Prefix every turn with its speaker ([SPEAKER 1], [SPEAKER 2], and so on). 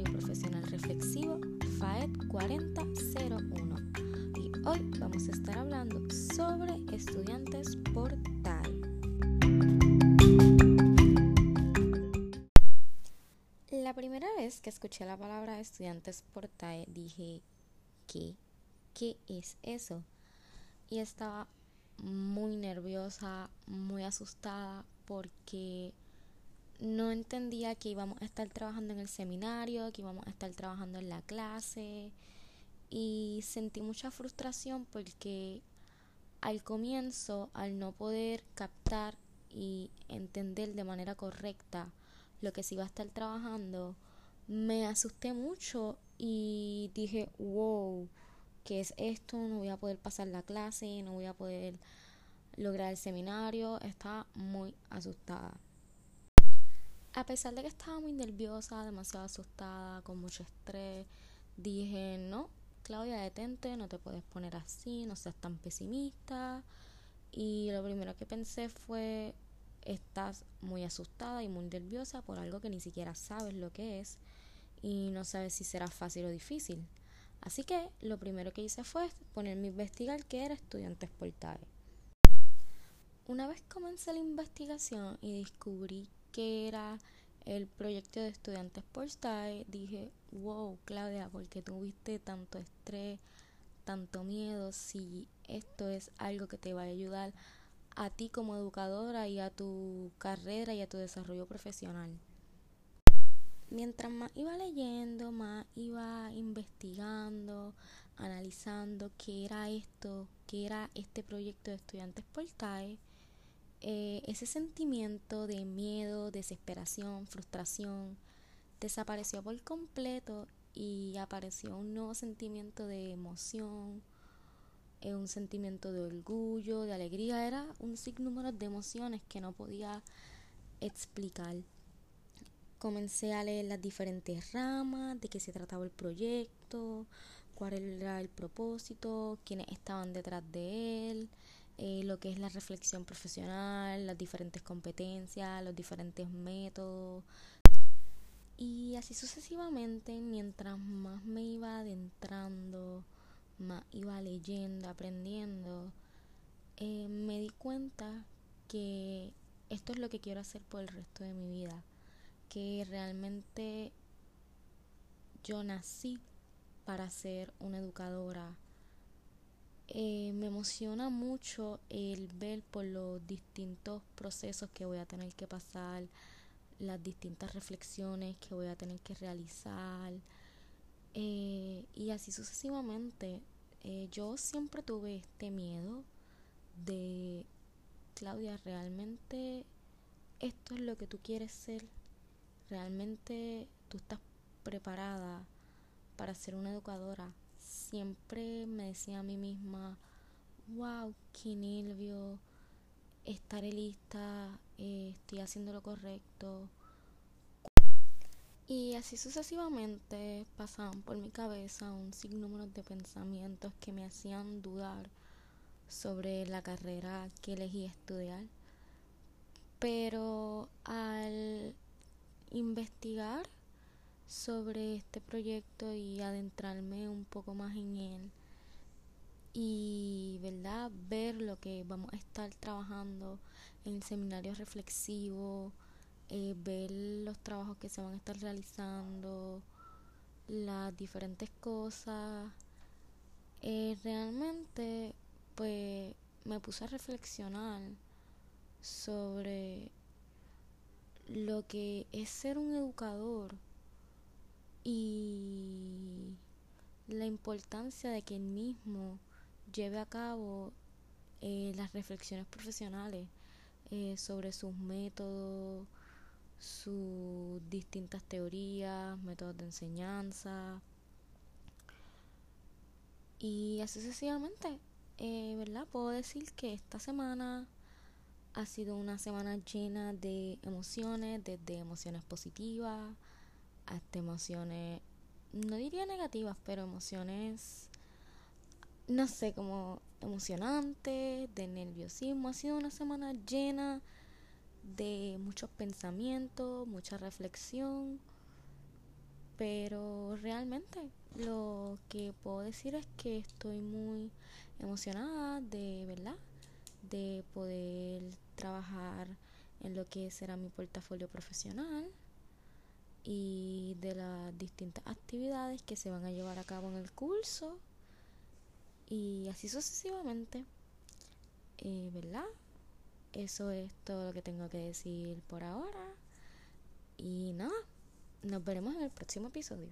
[SPEAKER 1] Profesional Reflexivo FAET 4001 y hoy vamos a estar hablando sobre estudiantes Portal. La primera vez que escuché la palabra estudiantes Portae, dije, ¿qué? ¿Qué es eso? Y estaba muy nerviosa, muy asustada porque no entendía que íbamos a estar trabajando en el seminario, que íbamos a estar trabajando en la clase y sentí mucha frustración porque al comienzo, al no poder captar y entender de manera correcta lo que se iba a estar trabajando, me asusté mucho y dije, wow, ¿qué es esto? No voy a poder pasar la clase, no voy a poder lograr el seminario, estaba muy asustada. A pesar de que estaba muy nerviosa, demasiado asustada, con mucho estrés, dije, no, Claudia, detente, no te puedes poner así, no seas tan pesimista. Y lo primero que pensé fue, estás muy asustada y muy nerviosa por algo que ni siquiera sabes lo que es y no sabes si será fácil o difícil. Así que lo primero que hice fue ponerme a investigar qué era estudiantes por TAE. Una vez comencé la investigación y descubrí que era el proyecto de estudiantes por TAE, dije, wow, Claudia, ¿por qué tuviste tanto estrés, tanto miedo si esto es algo que te va a ayudar a ti como educadora y a tu carrera y a tu desarrollo profesional? Mientras más iba leyendo, más iba investigando, analizando qué era esto, qué era este proyecto de estudiantes por TAE, eh, ese sentimiento de miedo, desesperación, frustración, desapareció por completo y apareció un nuevo sentimiento de emoción, eh, un sentimiento de orgullo, de alegría, era un sinnúmero de emociones que no podía explicar. Comencé a leer las diferentes ramas, de qué se trataba el proyecto, cuál era el propósito, quiénes estaban detrás de él, eh, lo que es la reflexión profesional, las diferentes competencias, los diferentes métodos. Y así sucesivamente, mientras más me iba adentrando, más iba leyendo, aprendiendo, eh, me di cuenta que esto es lo que quiero hacer por el resto de mi vida, que realmente yo nací para ser una educadora, eh, me emociona mucho el ver por los distintos procesos que voy a tener que pasar, las distintas reflexiones que voy a tener que realizar eh, y así sucesivamente. Eh, yo siempre tuve este miedo de, Claudia, realmente esto es lo que tú quieres ser, realmente tú estás preparada para ser una educadora siempre me decía a mí misma, wow, qué nervio, estaré lista, eh, estoy haciendo lo correcto. Y así sucesivamente pasaban por mi cabeza un sinnúmero de pensamientos que me hacían dudar sobre la carrera que elegí estudiar. Pero al investigar sobre este proyecto y adentrarme un poco más en él y verdad ver lo que vamos a estar trabajando en el seminario reflexivo eh, ver los trabajos que se van a estar realizando las diferentes cosas. Eh, realmente pues me puse a reflexionar sobre lo que es ser un educador y la importancia de que el mismo lleve a cabo eh, las reflexiones profesionales eh, sobre sus métodos, sus distintas teorías, métodos de enseñanza y así sucesivamente, eh, ¿verdad? Puedo decir que esta semana ha sido una semana llena de emociones, desde emociones positivas, hasta emociones, no diría negativas, pero emociones, no sé, como emocionantes, de nerviosismo. Ha sido una semana llena de muchos pensamientos, mucha reflexión, Pero realmente lo que puedo decir es que estoy muy emocionada de, ¿verdad? De poder trabajar en lo que será mi portafolio profesional y de las distintas actividades que se van a llevar a cabo en el curso y así sucesivamente, eh, ¿verdad? Eso es todo lo que tengo que decir por ahora y nada, nos veremos en el próximo episodio.